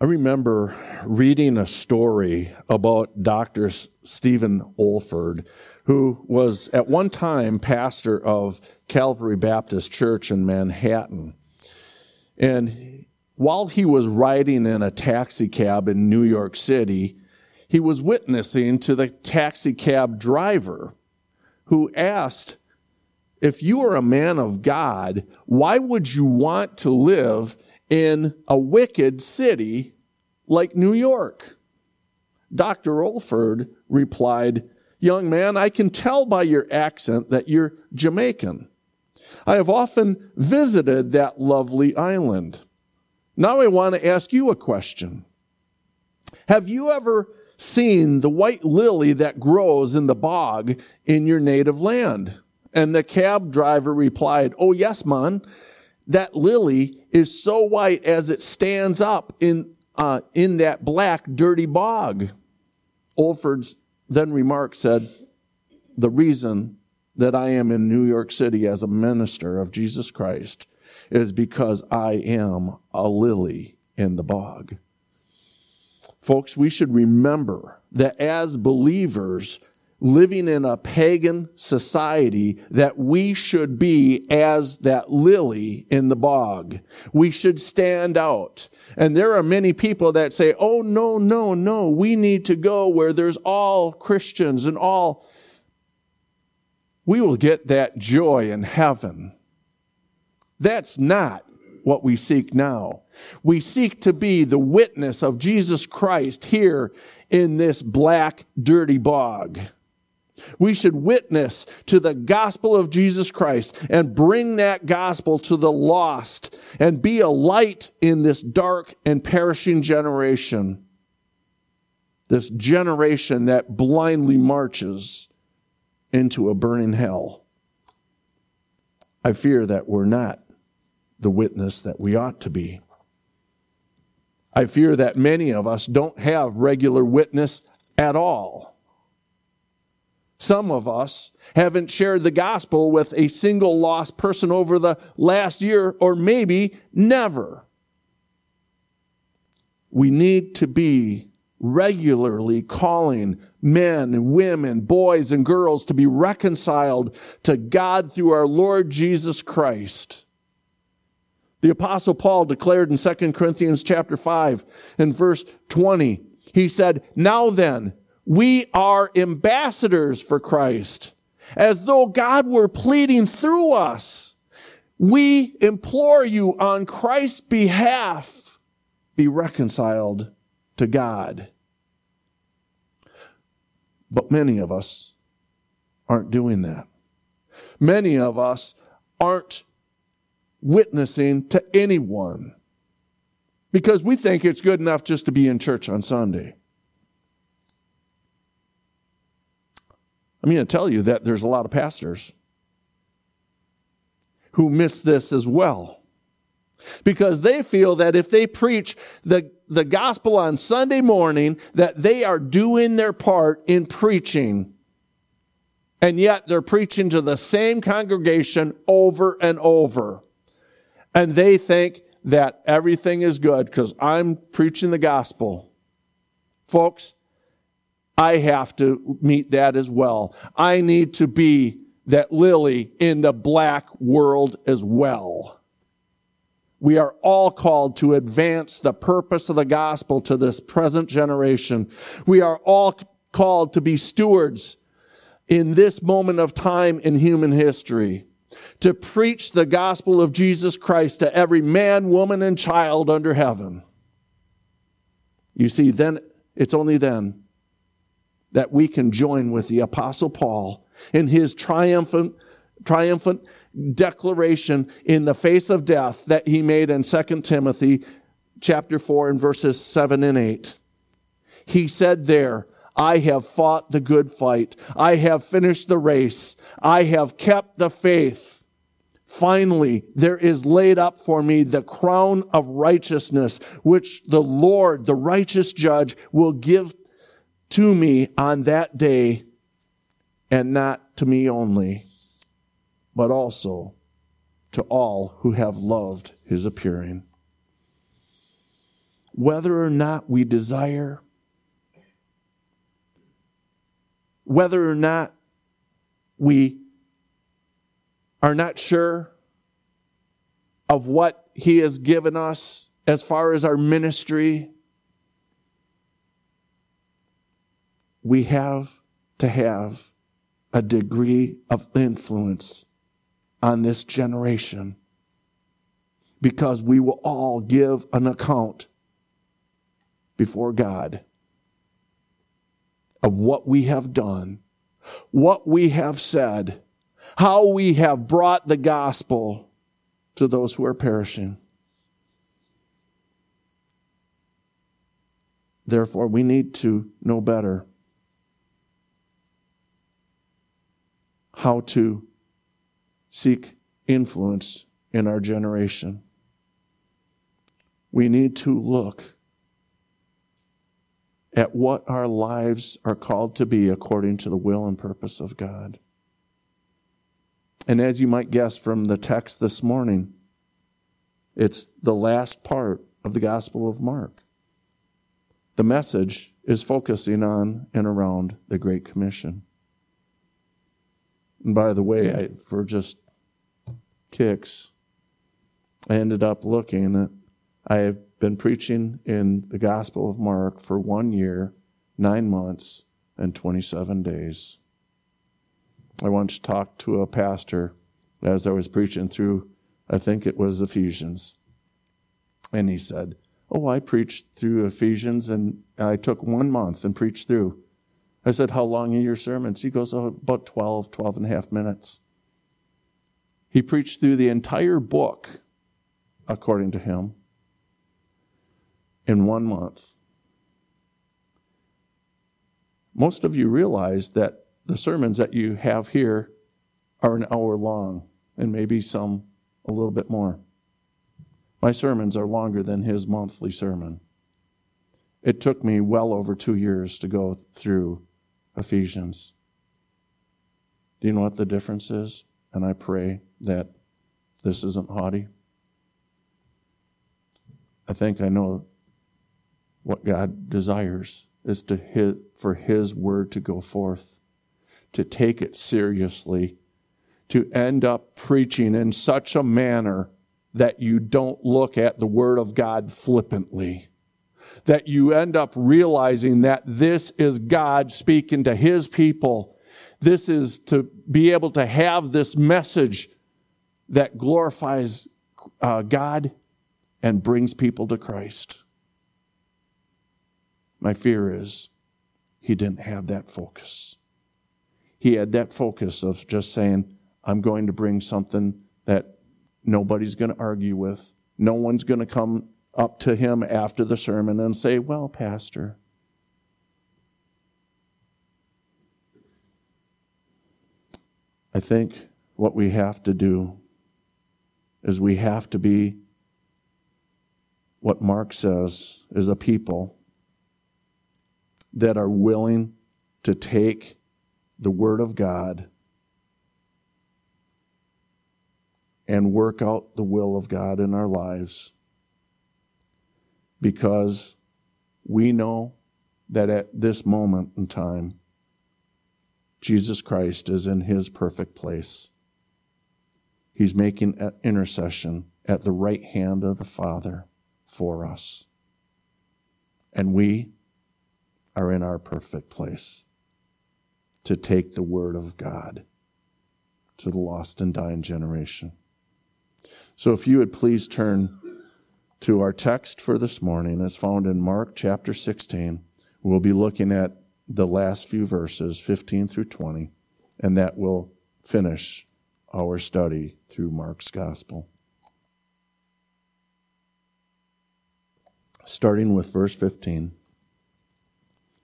I remember reading a story about Dr. Stephen Olford, who was at one time pastor of Calvary Baptist Church in Manhattan. And while he was riding in a taxi cab in New York City, he was witnessing to the taxi cab driver who asked, If you are a man of God, why would you want to live in a wicked city like New York? Dr. Olford replied, Young man, I can tell by your accent that you're Jamaican. I have often visited that lovely island. Now I want to ask you a question. Have you ever seen the white lily that grows in the bog in your native land? And the cab driver replied, Oh, yes, man. That lily is so white as it stands up in, uh, in that black, dirty bog. Olford's then remark said, The reason that I am in New York City as a minister of Jesus Christ is because I am a lily in the bog. Folks, we should remember that as believers living in a pagan society that we should be as that lily in the bog. We should stand out. And there are many people that say, oh, no, no, no, we need to go where there's all Christians and all. We will get that joy in heaven. That's not what we seek now. We seek to be the witness of Jesus Christ here in this black, dirty bog. We should witness to the gospel of Jesus Christ and bring that gospel to the lost and be a light in this dark and perishing generation. This generation that blindly marches into a burning hell. I fear that we're not the witness that we ought to be. I fear that many of us don't have regular witness at all. Some of us haven't shared the gospel with a single lost person over the last year or maybe never. We need to be regularly calling men and women, boys and girls to be reconciled to God through our Lord Jesus Christ. The apostle Paul declared in 2 Corinthians chapter 5 and verse 20, he said, Now then, we are ambassadors for Christ, as though God were pleading through us. We implore you on Christ's behalf, be reconciled to God. But many of us aren't doing that. Many of us aren't witnessing to anyone because we think it's good enough just to be in church on Sunday. I'm going to tell you that there's a lot of pastors who miss this as well. Because they feel that if they preach the, the gospel on Sunday morning, that they are doing their part in preaching. And yet they're preaching to the same congregation over and over. And they think that everything is good because I'm preaching the gospel. Folks, I have to meet that as well. I need to be that lily in the black world as well. We are all called to advance the purpose of the gospel to this present generation. We are all called to be stewards in this moment of time in human history to preach the gospel of Jesus Christ to every man, woman, and child under heaven. You see, then, it's only then that we can join with the apostle Paul in his triumphant, triumphant declaration in the face of death that he made in 2 Timothy chapter 4 and verses 7 and 8. He said there, I have fought the good fight. I have finished the race. I have kept the faith. Finally, there is laid up for me the crown of righteousness, which the Lord, the righteous judge, will give to me on that day, and not to me only, but also to all who have loved his appearing. whether or not we desire, whether or not we are not sure of what He has given us as far as our ministry, we have to have a degree of influence on this generation because we will all give an account before God of what we have done, what we have said, how we have brought the gospel to those who are perishing. Therefore, we need to know better how to seek influence in our generation. We need to look at what our lives are called to be according to the will and purpose of God. And as you might guess from the text this morning, it's the last part of the Gospel of Mark. The message is focusing on and around the Great Commission. And by the way, I, for just kicks, I ended up looking at, I have been preaching in the Gospel of Mark for one year, nine months, and 27 days. I once talked to a pastor as I was preaching through, I think it was Ephesians. And he said, Oh, I preached through Ephesians and I took one month and preached through. I said, How long are your sermons? He goes, Oh, about 12, 12 and a half minutes. He preached through the entire book, according to him, in one month. Most of you realize that the sermons that you have here are an hour long, and maybe some a little bit more. My sermons are longer than his monthly sermon. It took me well over two years to go through Ephesians. Do you know what the difference is? And I pray that this isn't haughty. I think I know what God desires is to hit, for His word to go forth, to take it seriously, to end up preaching in such a manner that you don't look at the word of God flippantly that you end up realizing that this is God speaking to his people. This is to be able to have this message that glorifies uh, God and brings people to Christ. My fear is he didn't have that focus. He had that focus of just saying, I'm going to bring something that nobody's going to argue with. No one's going to come up to him after the sermon and say, Well, Pastor, I think what we have to do is we have to be what Mark says is a people that are willing to take the Word of God and work out the will of God in our lives because we know that at this moment in time, Jesus Christ is in his perfect place. He's making intercession at the right hand of the Father for us. And we are in our perfect place to take the Word of God to the lost and dying generation. So if you would please turn to our text for this morning as found in Mark chapter 16. We'll be looking at the last few verses, 15 through 20, and that will finish our study through Mark's gospel. Starting with verse 15,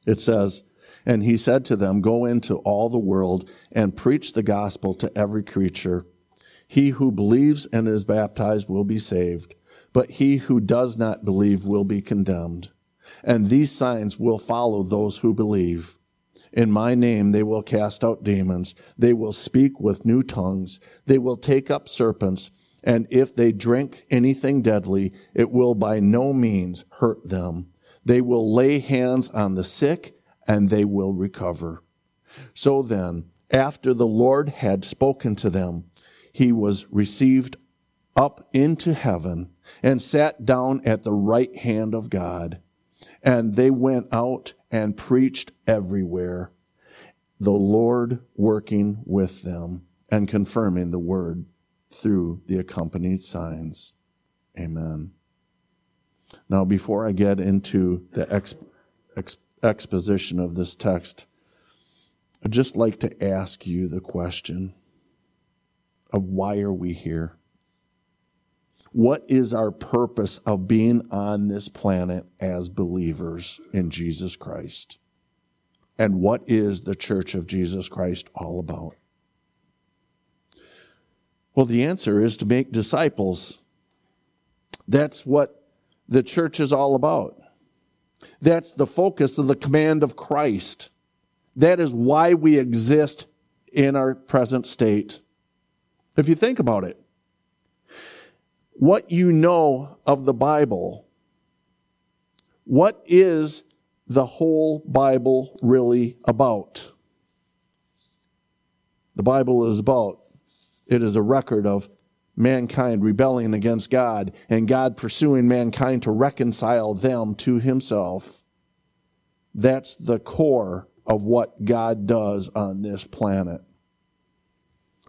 it says, And he said to them, Go into all the world and preach the gospel to every creature. He who believes and is baptized will be saved but he who does not believe will be condemned. And these signs will follow those who believe. In my name they will cast out demons. They will speak with new tongues. They will take up serpents. and if they drink anything deadly, it will by no means hurt them. They will lay hands on the sick, and they will recover. So then, after the Lord had spoken to them, he was received up into heaven and sat down at the right hand of God. And they went out and preached everywhere, the Lord working with them and confirming the word through the accompanied signs. Amen. Now, before I get into the ex, ex, exposition of this text, I'd just like to ask you the question of why are we here? What is our purpose of being on this planet as believers in Jesus Christ? And what is the Church of Jesus Christ all about? Well, the answer is to make disciples. That's what the church is all about. That's the focus of the command of Christ. That is why we exist in our present state. If you think about it, what you know of the Bible, what is the whole Bible really about? The Bible is about, it is a record of mankind rebelling against God and God pursuing mankind to reconcile them to himself. That's the core of what God does on this planet.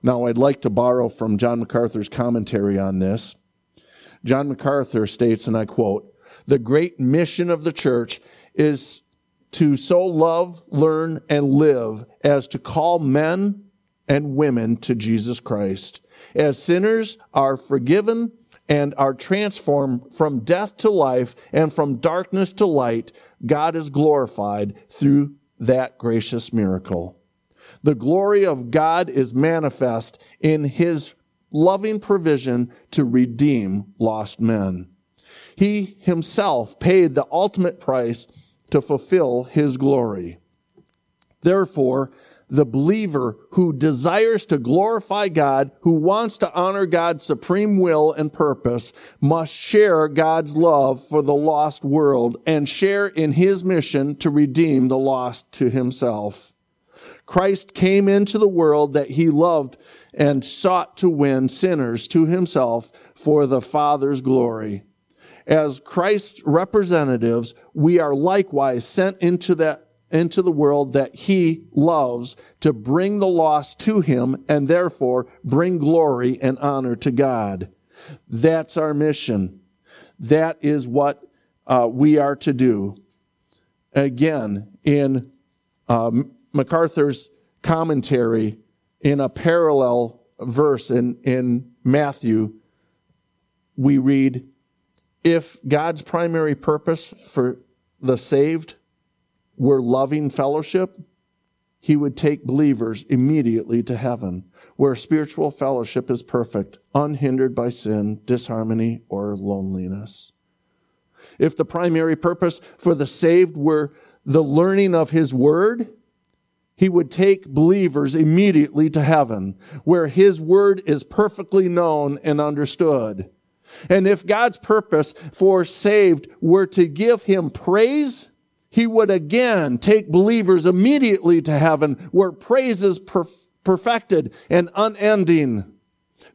Now, I'd like to borrow from John MacArthur's commentary on this. John MacArthur states, and I quote, the great mission of the church is to so love, learn, and live as to call men and women to Jesus Christ. As sinners are forgiven and are transformed from death to life and from darkness to light, God is glorified through that gracious miracle. The glory of God is manifest in his loving provision to redeem lost men. He himself paid the ultimate price to fulfill his glory. Therefore, the believer who desires to glorify God, who wants to honor God's supreme will and purpose, must share God's love for the lost world and share in his mission to redeem the lost to himself. Christ came into the world that he loved and sought to win sinners to himself for the Father's glory. As Christ's representatives, we are likewise sent into that into the world that he loves to bring the lost to him and therefore bring glory and honor to God. That's our mission. That is what uh, we are to do. Again, in um, MacArthur's commentary, in a parallel verse in, in Matthew, we read, if God's primary purpose for the saved were loving fellowship, he would take believers immediately to heaven, where spiritual fellowship is perfect, unhindered by sin, disharmony, or loneliness. If the primary purpose for the saved were the learning of his word, he would take believers immediately to heaven, where his word is perfectly known and understood. And if God's purpose for saved were to give him praise, he would again take believers immediately to heaven, where praise is perf- perfected and unending.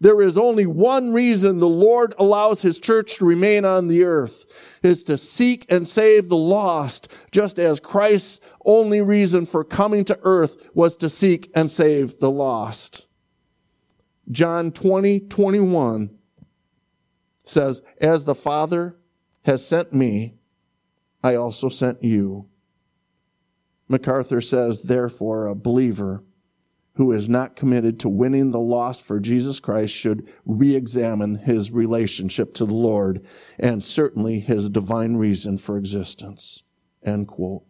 There is only one reason the Lord allows his church to remain on the earth is to seek and save the lost, just as Christ's only reason for coming to earth was to seek and save the lost. John 20, 21 says, As the Father has sent me, I also sent you. MacArthur says, therefore, a believer who is not committed to winning the lost for Jesus Christ should re-examine his relationship to the Lord and certainly his divine reason for existence. End quote.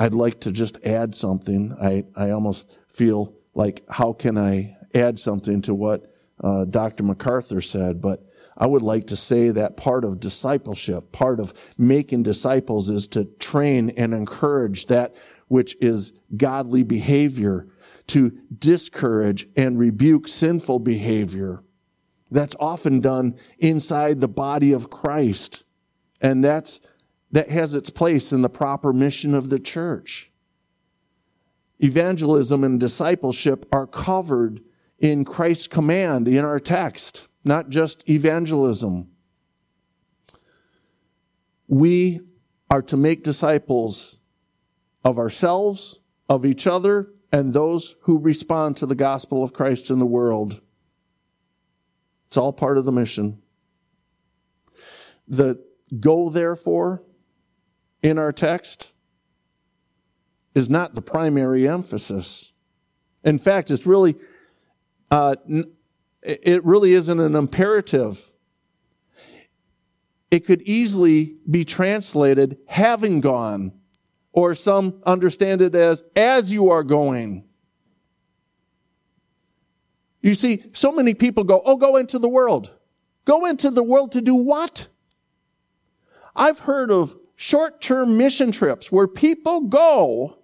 I'd like to just add something. I, I almost feel like how can I add something to what uh, Dr. MacArthur said, but I would like to say that part of discipleship, part of making disciples is to train and encourage that which is godly behavior to discourage and rebuke sinful behavior. That's often done inside the body of Christ. And that's, that has its place in the proper mission of the church. Evangelism and discipleship are covered in Christ's command in our text, not just evangelism. We are to make disciples of ourselves, of each other, and those who respond to the gospel of Christ in the world. It's all part of the mission. The go therefore in our text is not the primary emphasis. In fact, it's really, uh, it really isn't an imperative. It could easily be translated having gone or some understand it as, as you are going. You see, so many people go, oh, go into the world. Go into the world to do what? I've heard of short-term mission trips where people go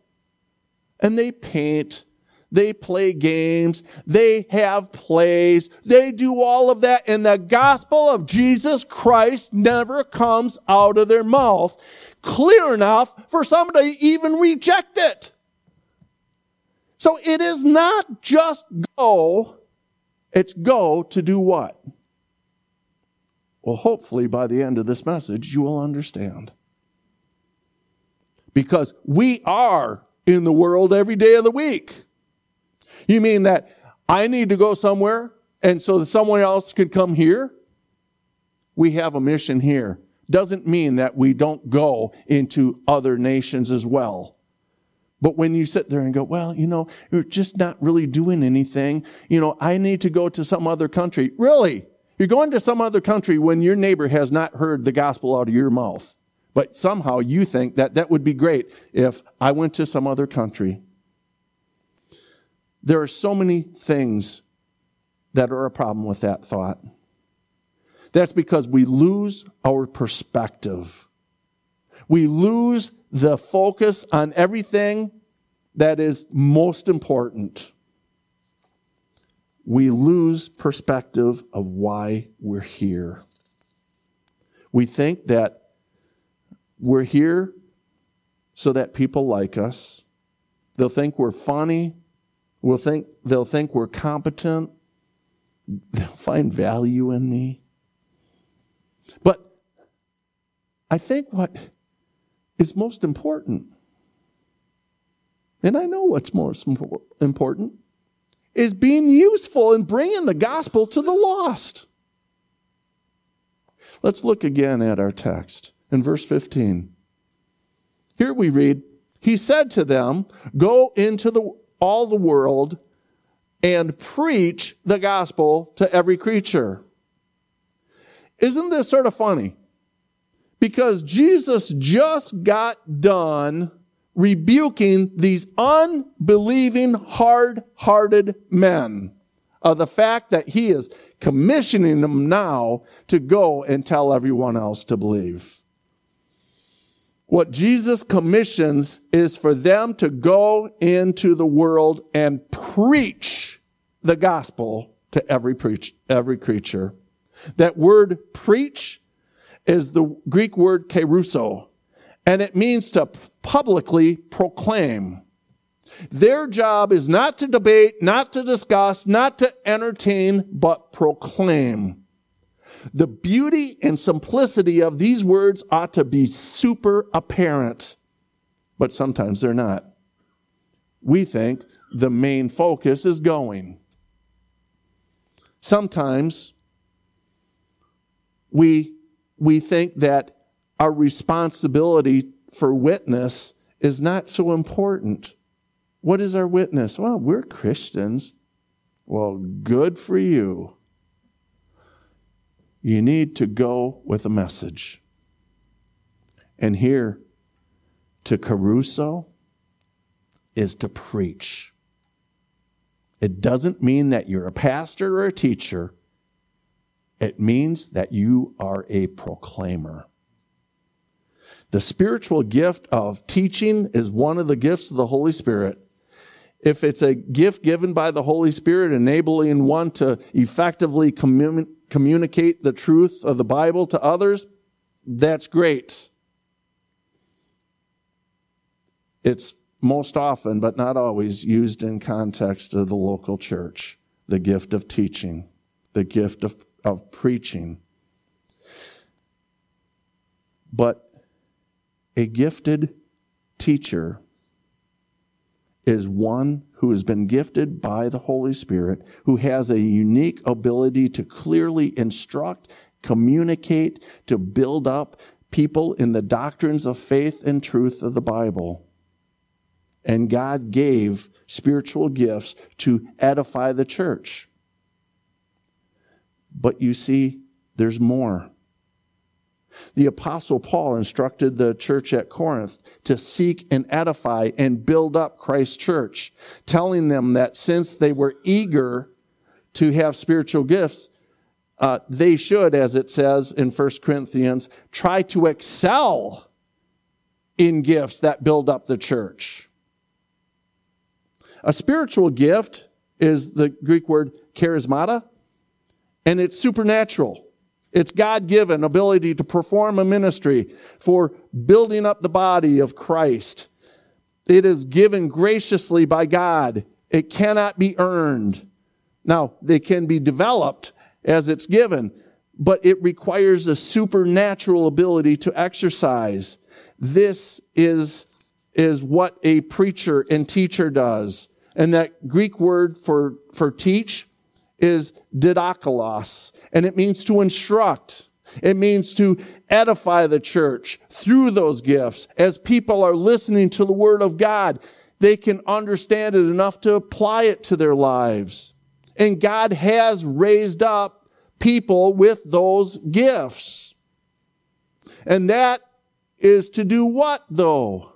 and they paint, they play games, they have plays, they do all of that, and the gospel of Jesus Christ never comes out of their mouth clear enough for somebody to even reject it. So it is not just go, it's go to do what? Well, hopefully by the end of this message, you will understand. Because we are in the world every day of the week. You mean that I need to go somewhere and so that someone else can come here? We have a mission here doesn't mean that we don't go into other nations as well. But when you sit there and go, well, you know, you're just not really doing anything. You know, I need to go to some other country. Really? You're going to some other country when your neighbor has not heard the gospel out of your mouth. But somehow you think that that would be great if I went to some other country. There are so many things that are a problem with that thought. That's because we lose our perspective. We lose the focus on everything that is most important. We lose perspective of why we're here. We think that we're here so that people like us. They'll think we're funny. We'll think, they'll think we're competent. They'll find value in me. But I think what is most important, and I know what's most important, is being useful and bringing the gospel to the lost. Let's look again at our text in verse 15. Here we read, He said to them, Go into the, all the world and preach the gospel to every creature. Isn't this sort of funny? Because Jesus just got done rebuking these unbelieving, hard-hearted men of the fact that he is commissioning them now to go and tell everyone else to believe. What Jesus commissions is for them to go into the world and preach the gospel to every preach, every creature. That word preach is the Greek word kerusso, and it means to publicly proclaim. Their job is not to debate, not to discuss, not to entertain, but proclaim. The beauty and simplicity of these words ought to be super apparent, but sometimes they're not. We think the main focus is going. Sometimes we, we think that our responsibility for witness is not so important. What is our witness? Well, we're Christians. Well, good for you. You need to go with a message. And here, to kerusso is to preach. It doesn't mean that you're a pastor or a teacher. It means that you are a proclaimer. The spiritual gift of teaching is one of the gifts of the Holy Spirit. if it's a gift given by the Holy Spirit, enabling one to effectively commun- communicate the truth of the Bible to others, that's great. It's most often, but not always, used in context of the local church. The gift of teaching, the gift of, of preaching. But a gifted teacher is one who has been gifted by the Holy Spirit, who has a unique ability to clearly instruct, communicate, to build up people in the doctrines of faith and truth of the Bible. And God gave spiritual gifts to edify the church. But you see, there's more. The apostle Paul instructed the church at Corinth to seek and edify and build up Christ's church, telling them that since they were eager to have spiritual gifts, uh, they should, as it says in 1 Corinthians, try to excel in gifts that build up the church. A spiritual gift is the Greek word charismata, and it's supernatural. It's God given ability to perform a ministry for building up the body of Christ. It is given graciously by God. It cannot be earned. Now, they can be developed as it's given, but it requires a supernatural ability to exercise. This is, is what a preacher and teacher does. And that Greek word for, for teach is didaskalos, and it means to instruct. It means to edify the church through those gifts. As people are listening to the word of God, they can understand it enough to apply it to their lives. And God has raised up people with those gifts. And that is to do what though?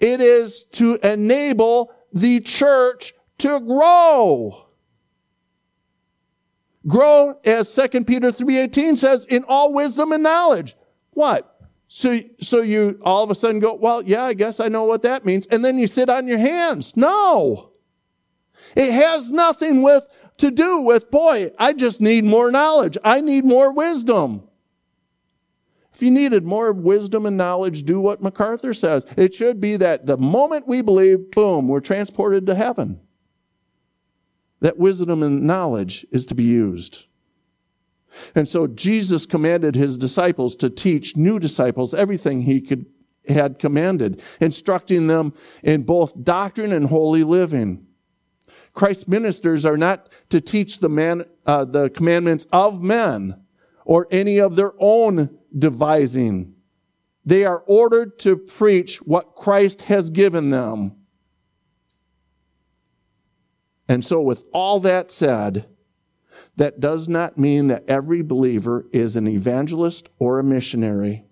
It is to enable the church to grow. Grow, as 2 Peter 3.18 says, in all wisdom and knowledge. What? So, so you all of a sudden go, well, yeah, I guess I know what that means. And then you sit on your hands. No. It has nothing with, to do with, boy, I just need more knowledge. I need more wisdom. If you needed more wisdom and knowledge, do what MacArthur says. It should be that the moment we believe, boom, we're transported to heaven that wisdom and knowledge is to be used. And so Jesus commanded his disciples to teach new disciples everything he could, had commanded, instructing them in both doctrine and holy living. Christ's ministers are not to teach the man, uh, the commandments of men or any of their own devising. They are ordered to preach what Christ has given them. And so, with all that said, that does not mean that every believer is an evangelist or a missionary.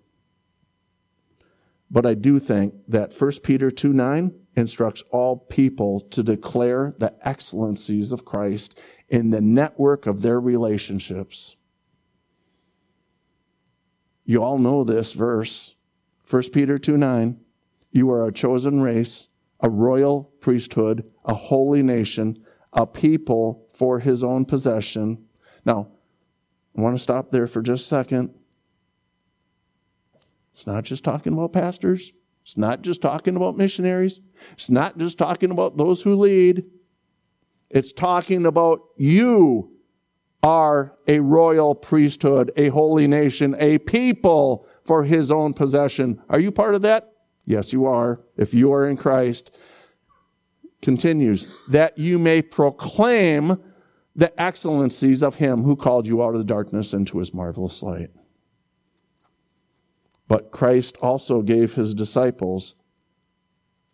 But I do think that 1 Peter 2 9 instructs all people to declare the excellencies of Christ in the network of their relationships. You all know this verse, 1 Peter 2 9. You are a chosen race, a royal priesthood, a holy nation a people for his own possession. Now, I want to stop there for just a second. It's not just talking about pastors. It's not just talking about missionaries. It's not just talking about those who lead. It's talking about you are a royal priesthood, a holy nation, a people for his own possession. Are you part of that? Yes, you are. If you are in Christ, continues, that you may proclaim the excellencies of him who called you out of the darkness into his marvelous light. But Christ also gave his disciples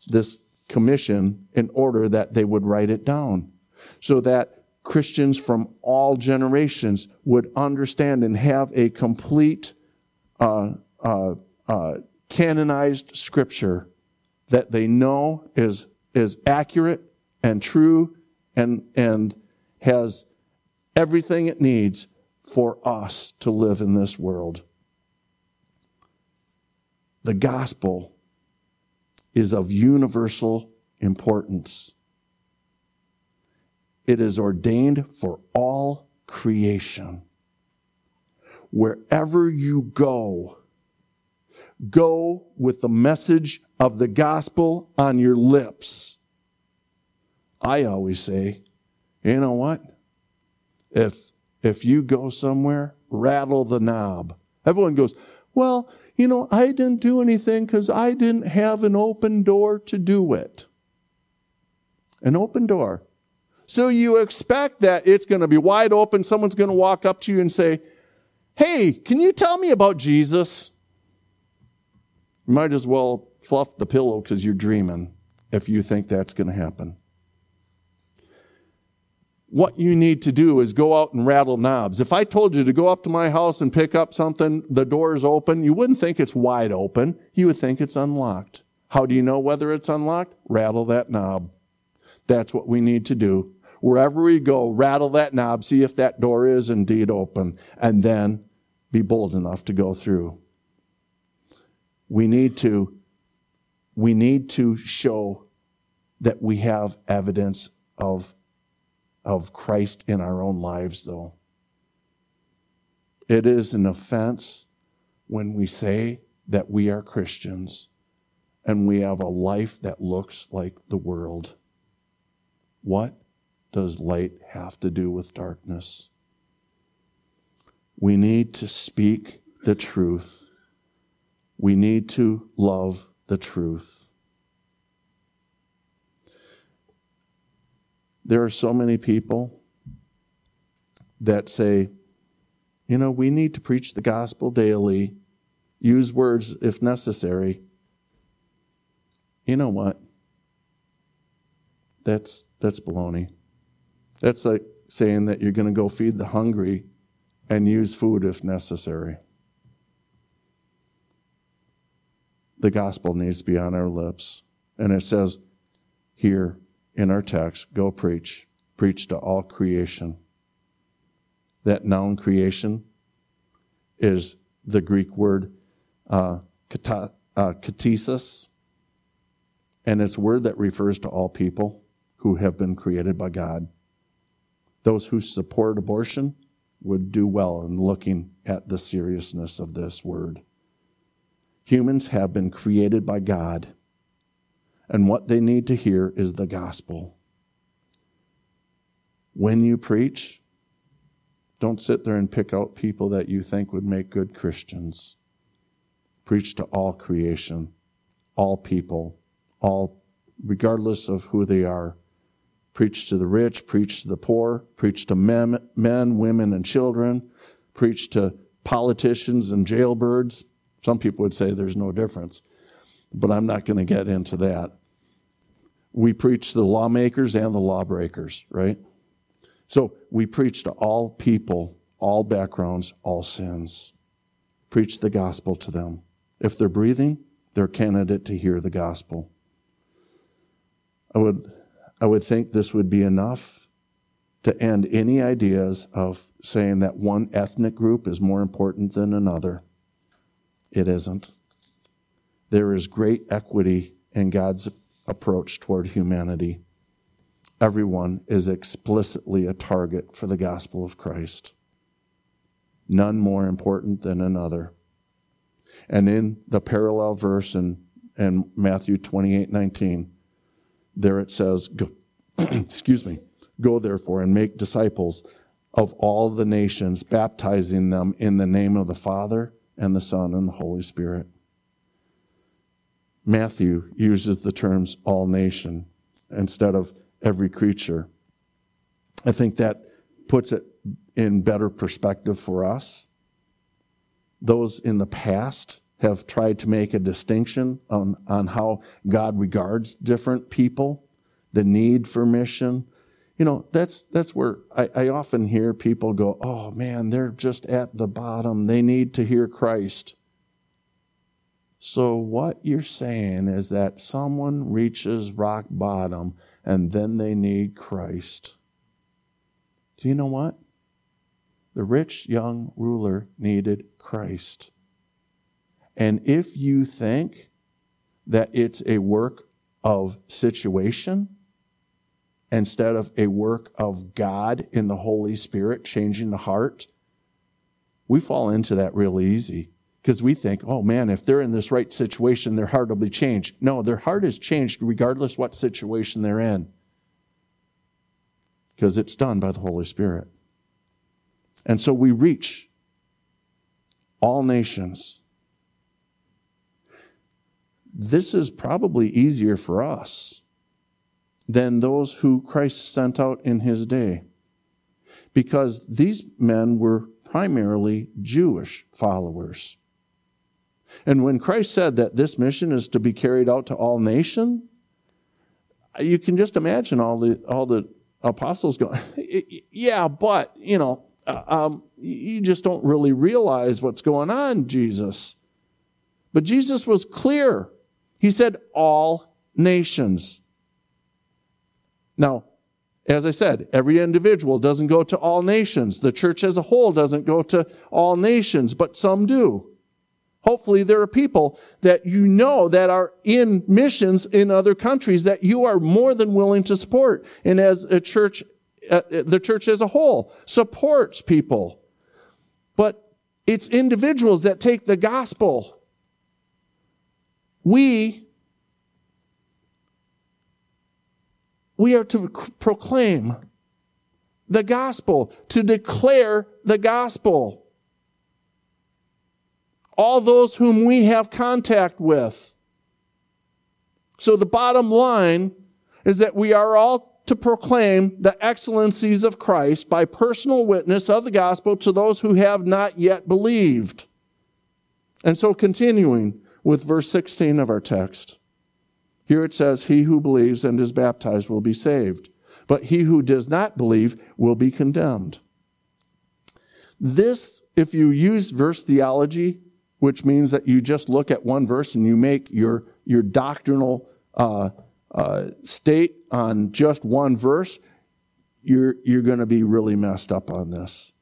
this commission in order that they would write it down so that Christians from all generations would understand and have a complete uh, uh, uh, canonized scripture that they know is is accurate and true and, and has everything it needs for us to live in this world. The gospel is of universal importance. it is ordained for all creation. Wherever you go, go with the message of the gospel on your lips. I always say, you know what? If, if you go somewhere, rattle the knob. Everyone goes, well, you know, I didn't do anything because I didn't have an open door to do it. An open door. So you expect that it's going to be wide open. Someone's going to walk up to you and say, Hey, can you tell me about Jesus? You might as well fluff the pillow because you're dreaming if you think that's going to happen. What you need to do is go out and rattle knobs. If I told you to go up to my house and pick up something, the door is open, you wouldn't think it's wide open. You would think it's unlocked. How do you know whether it's unlocked? Rattle that knob. That's what we need to do. Wherever we go, rattle that knob, see if that door is indeed open, and then be bold enough to go through. We need to, we need to show that we have evidence of, of Christ in our own lives, though. It is an offense when we say that we are Christians and we have a life that looks like the world. What does light have to do with darkness? We need to speak the truth. We need to love the truth. There are so many people that say, you know, we need to preach the gospel daily, use words if necessary. You know what? That's that's baloney. That's like saying that you're going to go feed the hungry and use food if necessary. The gospel needs to be on our lips. And it says here in our text go preach, preach to all creation. That noun creation is the Greek word uh, kata, uh, katesis, and it's a word that refers to all people who have been created by God. Those who support abortion would do well in looking at the seriousness of this word. Humans have been created by God, and what they need to hear is the gospel. When you preach, don't sit there and pick out people that you think would make good Christians. Preach to all creation, all people, all, regardless of who they are preach to the rich, preach to the poor, preach to men, men, women, and children, preach to politicians and jailbirds. Some people would say there's no difference, but I'm not going to get into that. We preach to the lawmakers and the lawbreakers, right? So we preach to all people, all backgrounds, all sins. Preach the gospel to them. If they're breathing, they're candidate to hear the gospel. I would I would think this would be enough to end any ideas of saying that one ethnic group is more important than another. It isn't. There is great equity in God's approach toward humanity. Everyone is explicitly a target for the gospel of Christ. None more important than another. And in the parallel verse in, in Matthew 28 19, there it says, go, excuse me, go therefore and make disciples of all the nations, baptizing them in the name of the Father and the Son and the Holy Spirit. Matthew uses the terms all nation instead of every creature. I think that puts it in better perspective for us. Those in the past have tried to make a distinction on, on how God regards different people, the need for mission. You know, that's, that's where I, I often hear people go, oh man, they're just at the bottom. They need to hear Christ. So, what you're saying is that someone reaches rock bottom and then they need Christ. Do you know what? The rich young ruler needed Christ. And if you think that it's a work of situation, instead of a work of God in the Holy Spirit changing the heart, we fall into that real easy because we think, oh man, if they're in this right situation, their heart will be changed. No, their heart is changed regardless what situation they're in because it's done by the Holy Spirit. And so we reach all nations. This is probably easier for us than those who Christ sent out in his day. Because these men were primarily Jewish followers. And when Christ said that this mission is to be carried out to all nations, you can just imagine all the all the apostles going, yeah, but you know, um, you just don't really realize what's going on, Jesus. But Jesus was clear. He said all nations. Now, as I said, every individual doesn't go to all nations. The church as a whole doesn't go to all nations, but some do. Hopefully there are people that you know that are in missions in other countries that you are more than willing to support. And as a church, uh, the church as a whole supports people. But it's individuals that take the gospel. We we are to proclaim the gospel, to declare the gospel. All those whom we have contact with. So the bottom line is that we are all to proclaim the excellencies of Christ by personal witness of the gospel to those who have not yet believed. And so continuing with verse 16 of our text. Here it says, He who believes and is baptized will be saved, but he who does not believe will be condemned. This, if you use verse theology, which means that you just look at one verse and you make your, your doctrinal uh, uh, state on just one verse, you're, you're going to be really messed up on this.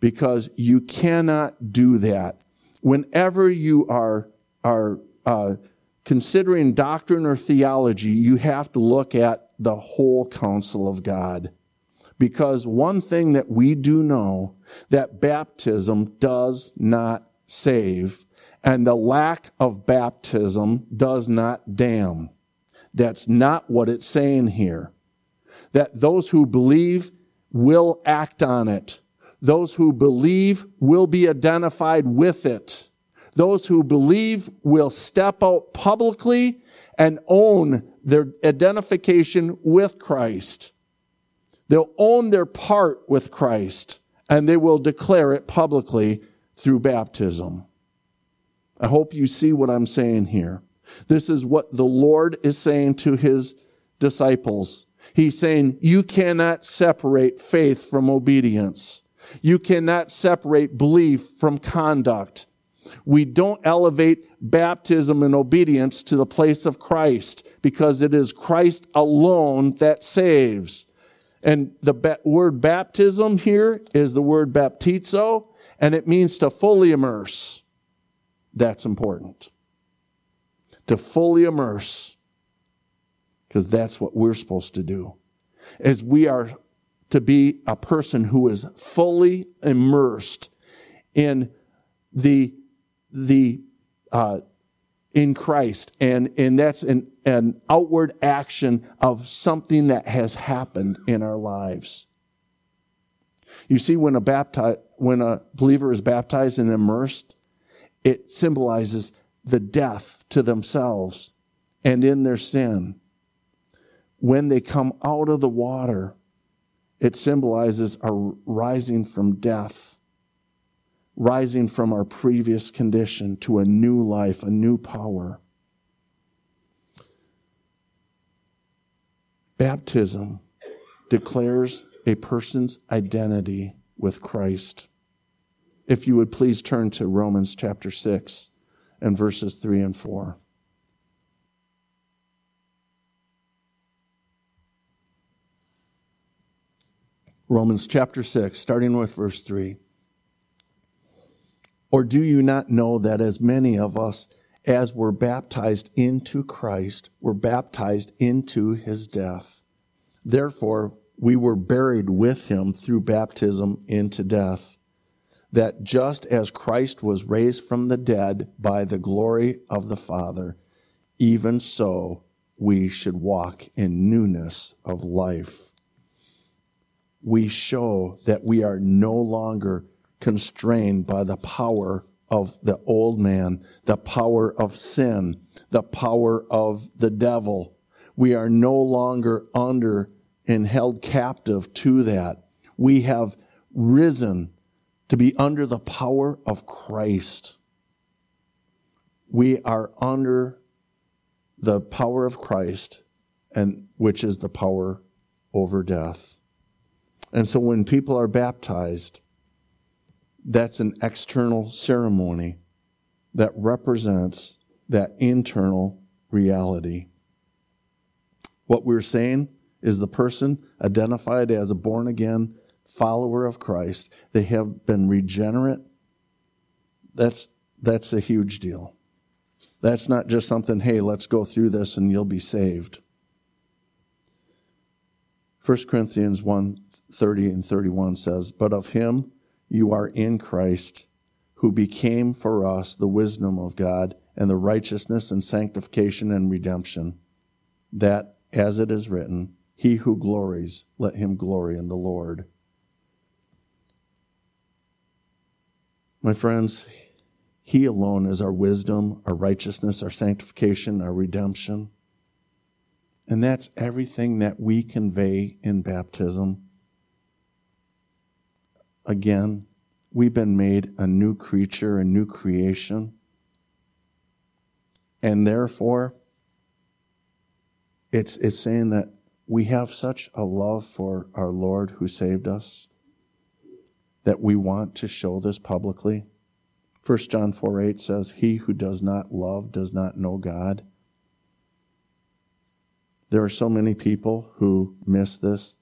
Because you cannot do that. Whenever you are, are uh, considering doctrine or theology, you have to look at the whole counsel of God. Because one thing that we do know that baptism does not save and the lack of baptism does not damn. That's not what it's saying here. That those who believe will act on it. Those who believe will be identified with it. Those who believe will step out publicly and own their identification with Christ. They'll own their part with Christ and they will declare it publicly through baptism. I hope you see what I'm saying here. This is what the Lord is saying to his disciples. He's saying, you cannot separate faith from obedience. You cannot separate belief from conduct. We don't elevate baptism and obedience to the place of Christ because it is Christ alone that saves. And the ba- word baptism here is the word baptizo, and it means to fully immerse. That's important. To fully immerse, because that's what we're supposed to do. As we are to be a person who is fully immersed in the the uh, in Christ, and and that's an an outward action of something that has happened in our lives. You see, when a bapti- when a believer is baptized and immersed, it symbolizes the death to themselves and in their sin. When they come out of the water, it symbolizes a rising from death rising from our previous condition to a new life, a new power. Baptism declares a person's identity with Christ. If you would please turn to Romans chapter 6 and verses 3 and 4. Romans chapter 6, starting with verse 3. Or do you not know that as many of us as were baptized into Christ were baptized into his death? Therefore, we were buried with him through baptism into death, that just as Christ was raised from the dead by the glory of the Father, even so we should walk in newness of life. We show that we are no longer constrained by the power of the old man, the power of sin, the power of the devil. We are no longer under and held captive to that. We have risen to be under the power of Christ. We are under the power of Christ, and which is the power over death. And so when people are baptized, that's an external ceremony that represents that internal reality. What we're saying is the person identified as a born again follower of Christ, they have been regenerate. That's, that's a huge deal. That's not just something, hey, let's go through this and you'll be saved. 1 Corinthians 1 30 and 31 says, But of him you are in Christ, who became for us the wisdom of God and the righteousness and sanctification and redemption, that, as it is written, he who glories, let him glory in the Lord. My friends, He alone is our wisdom, our righteousness, our sanctification, our redemption. And that's everything that we convey in baptism. Again, we've been made a new creature, a new creation. And therefore, it's, it's saying that we have such a love for our Lord who saved us that we want to show this publicly. 1 John 4 8 says, He who does not love does not know God. There are so many people who miss this.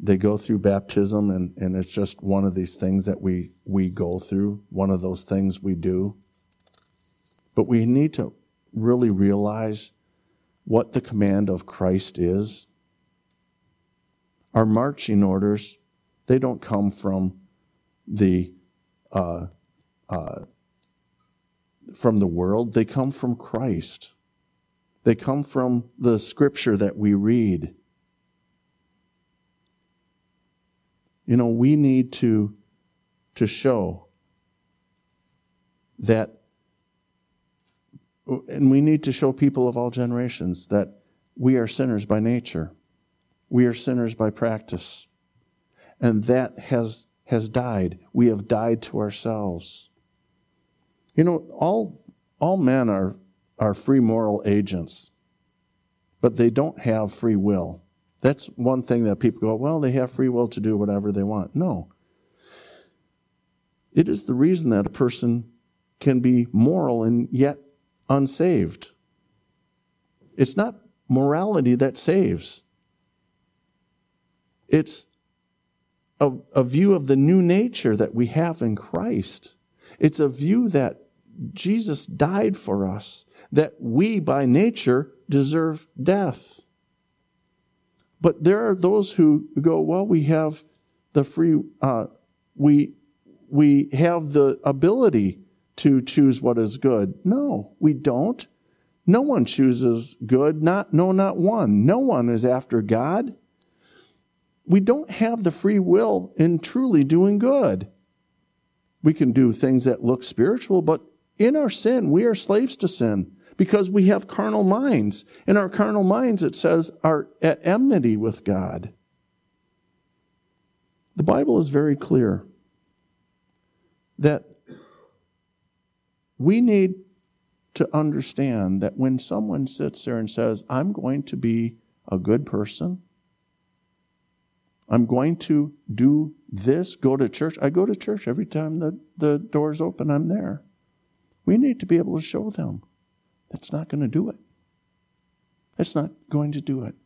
They go through baptism, and, and it's just one of these things that we, we go through, one of those things we do. But we need to really realize what the command of Christ is our marching orders, they don't come from the uh, uh, from the world. They come from Christ. They come from the scripture that we read. You know, we need to to show that and we need to show people of all generations that we are sinners by nature. We are sinners by practice. And that has, has died. We have died to ourselves. You know, all, all men are, are free moral agents, but they don't have free will. That's one thing that people go, well, they have free will to do whatever they want. No. It is the reason that a person can be moral and yet unsaved. It's not morality that saves. It's a, a view of the new nature that we have in Christ. It's a view that Jesus died for us, that we by nature deserve death. But there are those who go, well, we have the free, uh, we, we have the ability to choose what is good. No, we don't. No one chooses good. Not, no, not one. No one is after God we don't have the free will in truly doing good. We can do things that look spiritual, but in our sin, we are slaves to sin because we have carnal minds. In our carnal minds, it says, are at enmity with God. The Bible is very clear that we need to understand that when someone sits there and says, I'm going to be a good person, I'm going to do this, go to church. I go to church every time the, the doors open, I'm there. We need to be able to show them that's not going to do it. It's not going to do it.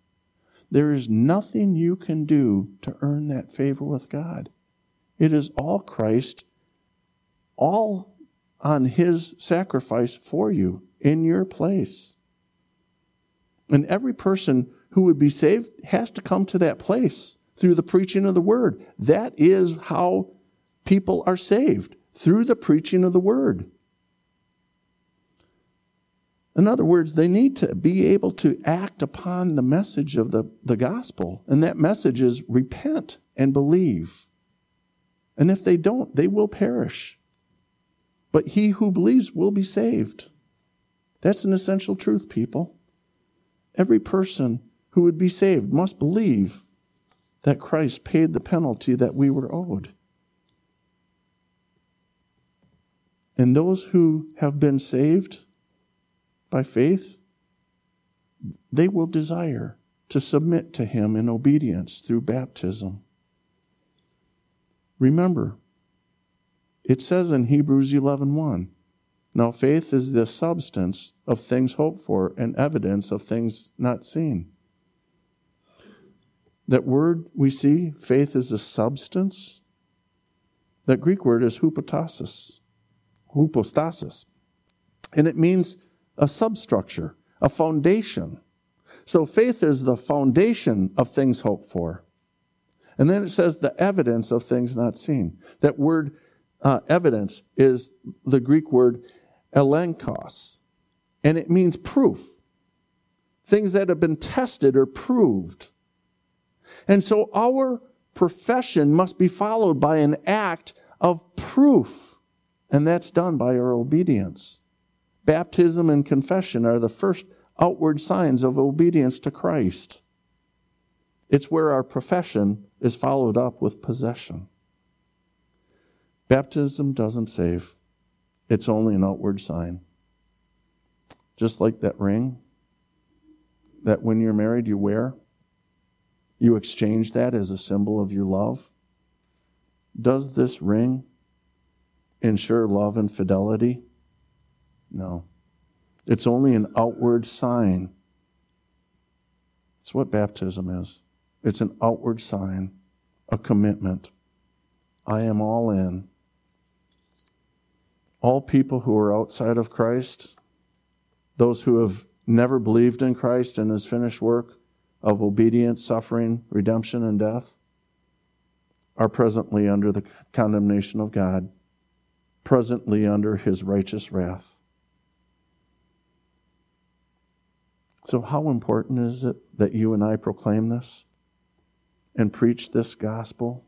There is nothing you can do to earn that favor with God. It is all Christ, all on His sacrifice for you in your place. And every person who would be saved has to come to that place through the preaching of the word. That is how people are saved, through the preaching of the word. In other words, they need to be able to act upon the message of the, the gospel. And that message is repent and believe. And if they don't, they will perish. But he who believes will be saved. That's an essential truth, people. Every person who would be saved must believe that Christ paid the penalty that we were owed. And those who have been saved by faith, they will desire to submit to Him in obedience through baptism. Remember, it says in Hebrews 11:1, now faith is the substance of things hoped for and evidence of things not seen. That word we see, faith is a substance. That Greek word is hupotasis, hypostasis. And it means a substructure, a foundation. So faith is the foundation of things hoped for. And then it says the evidence of things not seen. That word uh, evidence is the Greek word elenchos, and it means proof. Things that have been tested or proved. And so our profession must be followed by an act of proof, and that's done by our obedience. Baptism and confession are the first outward signs of obedience to Christ. It's where our profession is followed up with possession. Baptism doesn't save, it's only an outward sign. Just like that ring that when you're married you wear, you exchange that as a symbol of your love. Does this ring ensure love and fidelity? No. It's only an outward sign. It's what baptism is. It's an outward sign, a commitment. I am all in. All people who are outside of Christ, those who have never believed in Christ and his finished work of obedience, suffering, redemption, and death, are presently under the condemnation of God, presently under his righteous wrath. So, how important is it that you and I proclaim this? and preach this gospel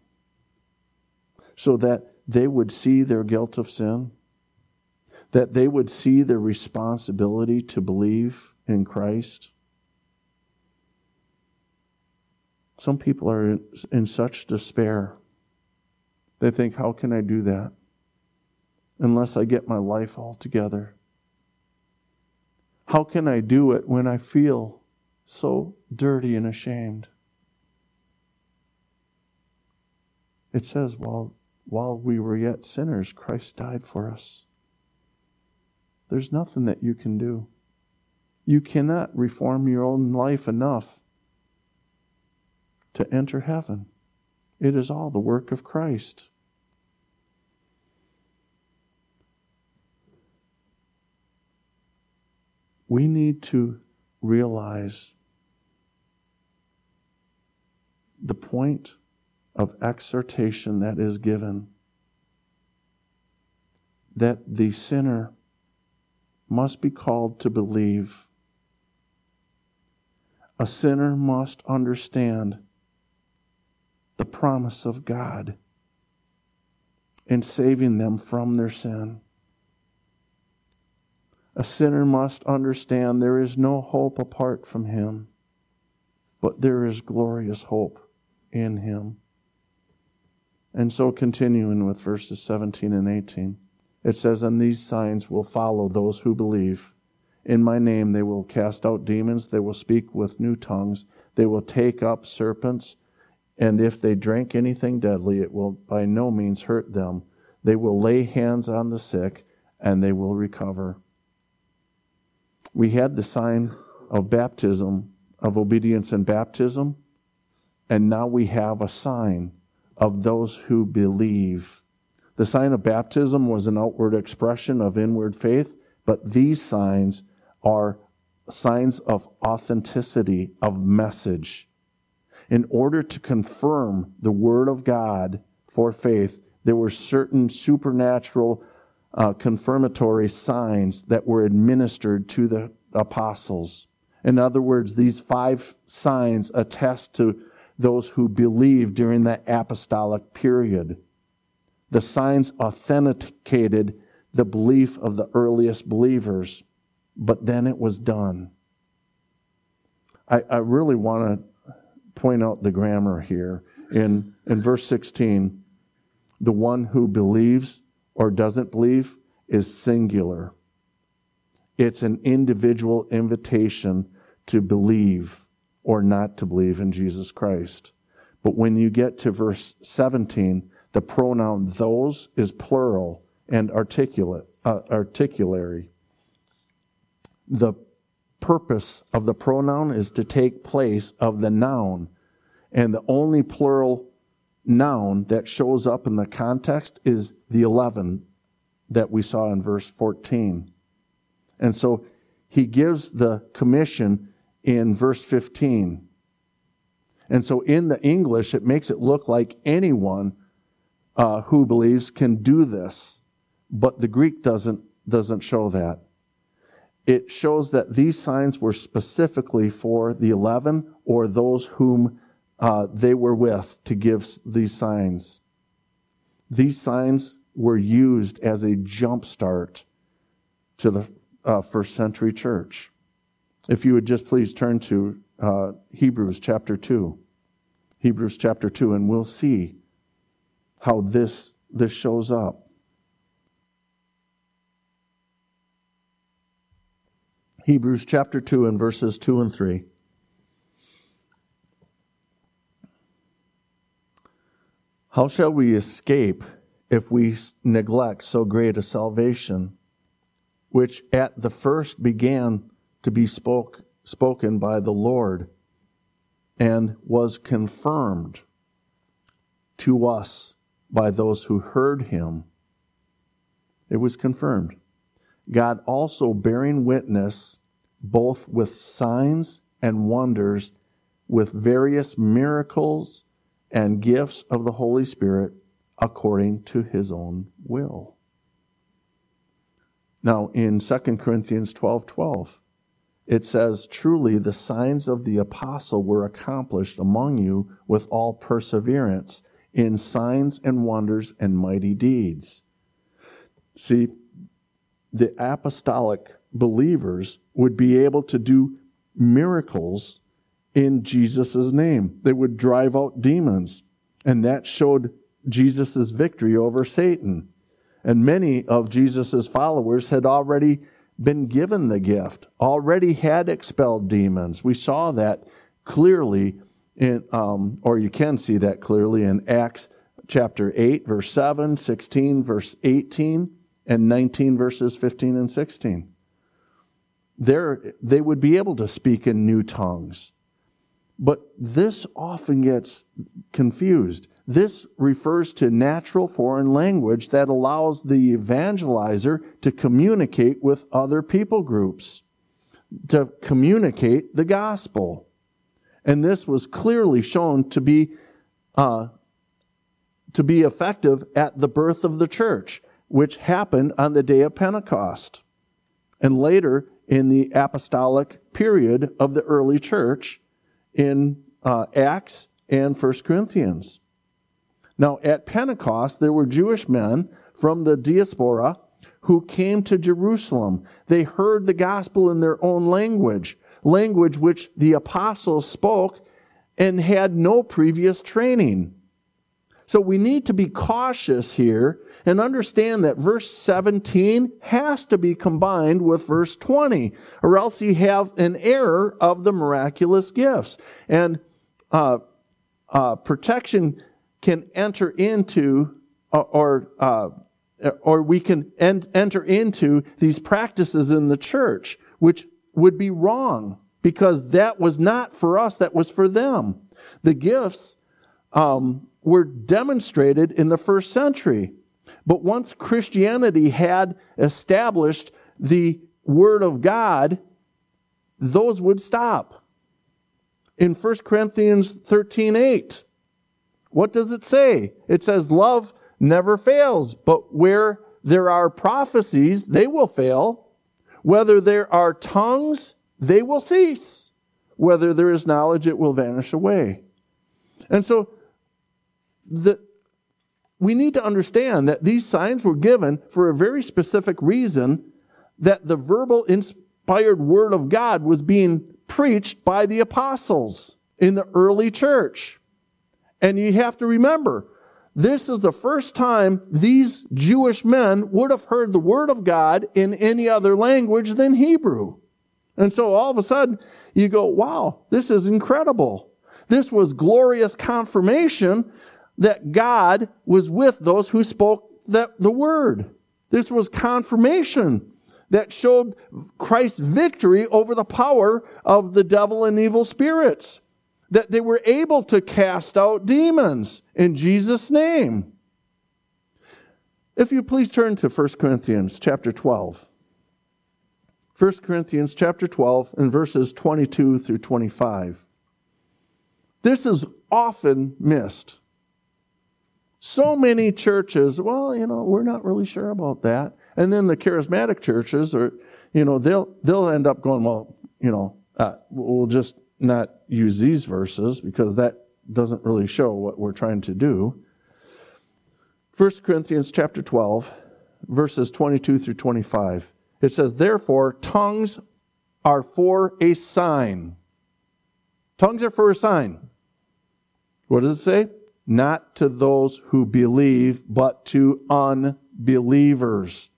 so that they would see their guilt of sin, that they would see their responsibility to believe in Christ. Some people are in such despair. They think, how can I do that unless I get my life all together? How can I do it when I feel so dirty and ashamed? It says, while, while we were yet sinners, Christ died for us. There's nothing that you can do. You cannot reform your own life enough to enter heaven. It is all the work of Christ. We need to realize the point of exhortation that is given that the sinner must be called to believe. A sinner must understand the promise of God in saving them from their sin. A sinner must understand there is no hope apart from Him, but there is glorious hope in Him. And so, continuing with verses 17 and 18, it says, And these signs will follow those who believe. In my name they will cast out demons, they will speak with new tongues, they will take up serpents, and if they drink anything deadly, it will by no means hurt them. They will lay hands on the sick, and they will recover. We had the sign of baptism, of obedience and baptism, and now we have a sign of those who believe. The sign of baptism was an outward expression of inward faith, but these signs are signs of authenticity of message. In order to confirm the Word of God for faith, there were certain supernatural uh, confirmatory signs that were administered to the apostles. In other words, these five signs attest to those who believed during the apostolic period. The signs authenticated the belief of the earliest believers, but then it was done. I, I really want to point out the grammar here. In, in verse 16, the one who believes or doesn't believe is singular. It's an individual invitation to believe or not to believe in Jesus Christ. But when you get to verse 17, the pronoun those is plural and articulate, uh, articulary. The purpose of the pronoun is to take place of the noun. And the only plural noun that shows up in the context is the 11 that we saw in verse 14. And so he gives the commission in verse 15. And so in the English, it makes it look like anyone uh, who believes can do this, but the Greek doesn't, doesn't show that. It shows that these signs were specifically for the 11 or those whom uh, they were with to give these signs. These signs were used as a jump start to the uh, first century church. If you would just please turn to uh, Hebrews chapter 2. Hebrews chapter 2, and we'll see how this, this shows up. Hebrews chapter 2 and verses 2 and 3. How shall we escape if we neglect so great a salvation? which at the first began to be spoke, spoken by the Lord and was confirmed to us by those who heard him. It was confirmed. God also bearing witness both with signs and wonders, with various miracles and gifts of the Holy Spirit according to his own will. Now, in 2 Corinthians 12 12, it says, Truly the signs of the apostle were accomplished among you with all perseverance in signs and wonders and mighty deeds. See, the apostolic believers would be able to do miracles in Jesus' name. They would drive out demons, and that showed Jesus' victory over Satan. And many of Jesus' followers had already been given the gift, already had expelled demons. We saw that clearly in, um, or you can see that clearly in Acts chapter 8, verse 7, 16, verse 18, and 19, verses 15 and 16. There, they would be able to speak in new tongues. But this often gets confused. This refers to natural foreign language that allows the evangelizer to communicate with other people groups, to communicate the gospel. And this was clearly shown to be, uh, to be effective at the birth of the church, which happened on the day of Pentecost. And later in the apostolic period of the early church in uh, Acts and 1 Corinthians. Now, at Pentecost, there were Jewish men from the diaspora who came to Jerusalem. They heard the gospel in their own language, language which the apostles spoke and had no previous training. So we need to be cautious here and understand that verse 17 has to be combined with verse 20, or else you have an error of the miraculous gifts. And uh, uh, protection can enter into or uh, or we can en- enter into these practices in the church, which would be wrong because that was not for us; that was for them. The gifts um, were demonstrated in the first century, but once Christianity had established the Word of God, those would stop. In 1 Corinthians 13 8, what does it say? It says, Love never fails, but where there are prophecies, they will fail. Whether there are tongues, they will cease. Whether there is knowledge, it will vanish away. And so the, we need to understand that these signs were given for a very specific reason that the verbal inspired word of God was being preached by the apostles in the early church. And you have to remember, this is the first time these Jewish men would have heard the word of God in any other language than Hebrew. And so all of a sudden, you go, wow, this is incredible. This was glorious confirmation that God was with those who spoke the, the word. This was confirmation that showed Christ's victory over the power of the devil and evil spirits. That they were able to cast out demons in Jesus' name. If you please turn to 1 Corinthians chapter 12. 1 Corinthians chapter 12 and verses 22 through 25. This is often missed. So many churches, well, you know, we're not really sure about that. And then the charismatic churches are, you know, they'll, they'll end up going, well, you know, uh, we'll just not use these verses because that doesn't really show what we're trying to do. 1 Corinthians chapter 12, verses 22 through 25. It says, Therefore, tongues are for a sign. Tongues are for a sign. What does it say? Not to those who believe, but to unbelievers.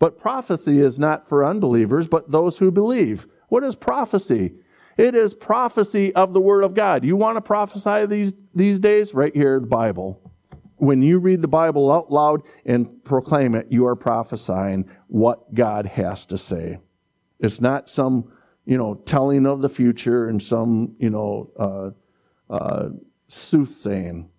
But prophecy is not for unbelievers, but those who believe. What is prophecy? It is prophecy of the Word of God. You want to prophesy these, these days? Right here, the Bible. When you read the Bible out loud and proclaim it, you are prophesying what God has to say. It's not some, you know, telling of the future and some, you know, uh, uh, soothsaying.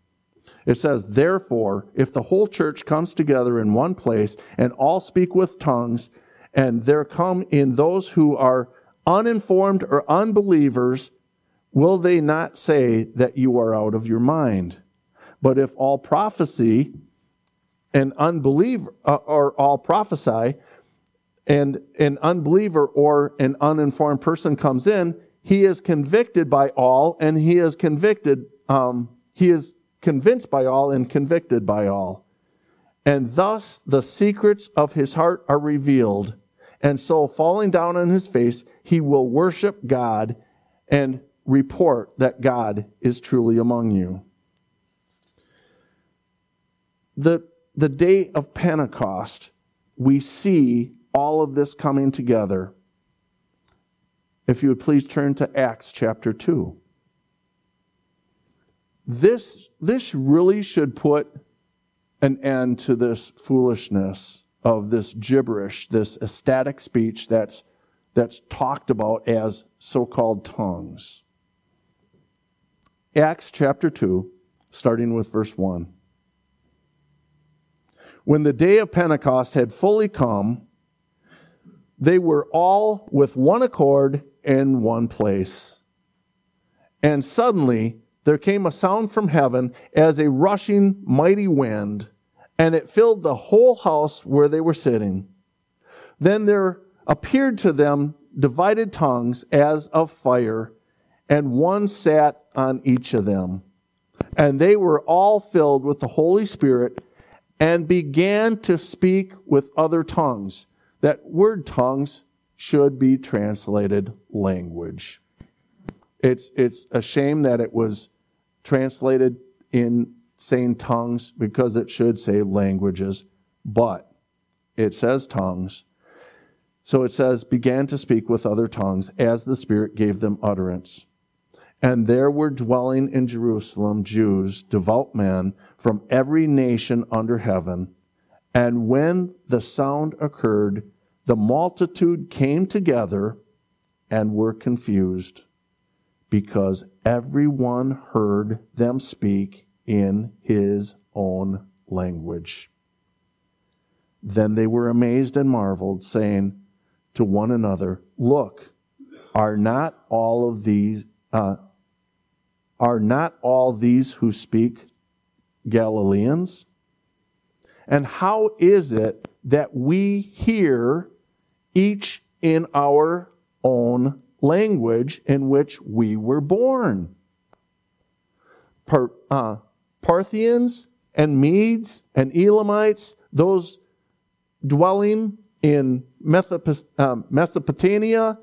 It says, Therefore, if the whole church comes together in one place and all speak with tongues, and there come in those who are uninformed or unbelievers, will they not say that you are out of your mind? But if all prophecy and unbeliever, uh, or all prophesy, and an unbeliever or an uninformed person comes in, he is convicted by all, and he is convicted um, he is convinced by all and convicted by all. And thus the secrets of his heart are revealed. And so, falling down on his face, he will worship God and report that God is truly among you. The, the day of Pentecost, we see all of this coming together. If you would please turn to Acts chapter 2 this, this really should put an end to this foolishness of this gibberish, this ecstatic speech that's, that's talked about as so called tongues. Acts chapter 2, starting with verse 1. When the day of Pentecost had fully come, they were all with one accord in one place. And suddenly there came a sound from heaven as a rushing mighty wind, and it filled the whole house where they were sitting. Then there appeared to them divided tongues as of fire, and one sat on each of them. And they were all filled with the Holy Spirit and began to speak with other tongues. That word tongues should be translated language. It's, it's a shame that it was translated in saying tongues because it should say languages, but it says tongues. So it says, began to speak with other tongues as the Spirit gave them utterance. And there were dwelling in Jerusalem Jews, devout men from every nation under heaven. And when the sound occurred, the multitude came together and were confused because everyone heard them speak in his own language. Then they were amazed and marveled, saying to one another, Look, Are not all of these, uh, are not all these who speak Galileans? And how is it that we hear each in our own language in which we were born? Par, uh, Parthians and Medes and Elamites, those dwelling in um, Mesopotamia,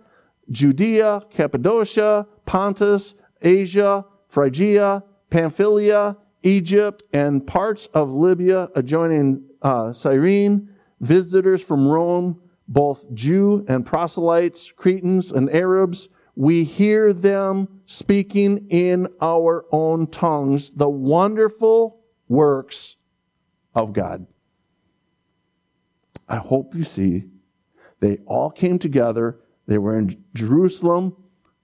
Judea, Cappadocia, Pontus, Asia, Phrygia, Pamphylia, Egypt, and parts of Libya adjoining uh, Cyrene, visitors from Rome, both Jew and proselytes, Cretans and Arabs, we hear them speaking in our own tongues the wonderful works of God. I hope you see they all came together. They were in Jerusalem.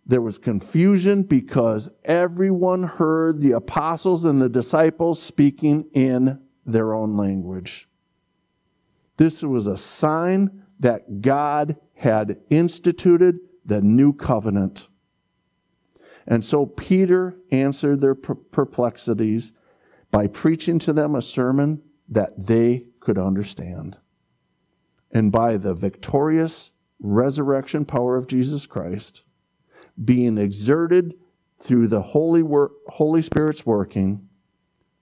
There was confusion because everyone heard the apostles and the disciples speaking in their own language. This was a sign that God had instituted the new covenant. And so Peter answered their perplexities by preaching to them a sermon that they could understand. And by the victorious resurrection power of Jesus Christ, being exerted through the Holy, Holy Spirit's working,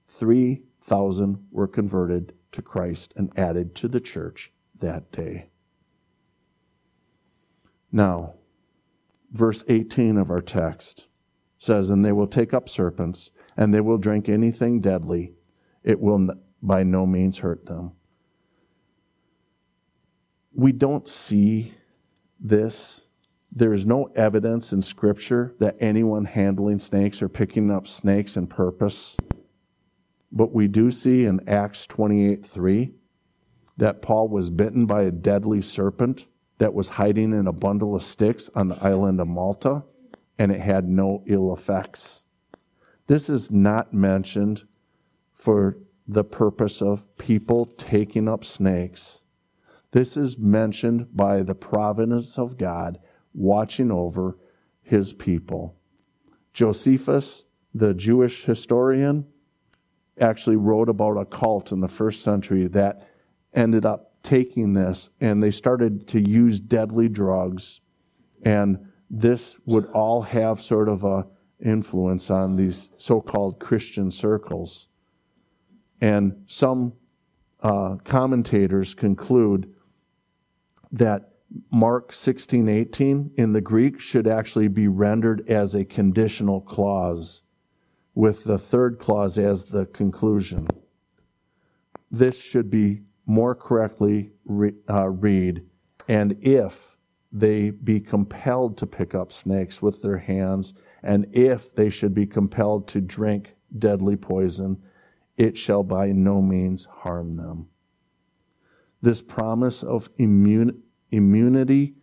3,000 were converted to Christ and added to the church that day. Now, verse 18 of our text says, And they will take up serpents, and they will drink anything deadly. It will by no means hurt them. We don't see this. There is no evidence in Scripture that anyone handling snakes or picking up snakes in purpose. But we do see in Acts 28 3 that Paul was bitten by a deadly serpent that was hiding in a bundle of sticks on the island of Malta, and it had no ill effects. This is not mentioned for the purpose of people taking up snakes. This is mentioned by the providence of God watching over his people. Josephus, the Jewish historian, actually wrote about a cult in the first century that ended up taking this and they started to use deadly drugs and this would all have sort of a influence on these so-called christian circles. And some uh, commentators conclude that mark 16 18 in the greek should actually be rendered as a conditional clause with the third clause as the conclusion. This should be more correctly re, uh, read, and if they be compelled to pick up snakes with their hands, and if they should be compelled to drink deadly poison, it shall by no means harm them. This promise of immun- immunity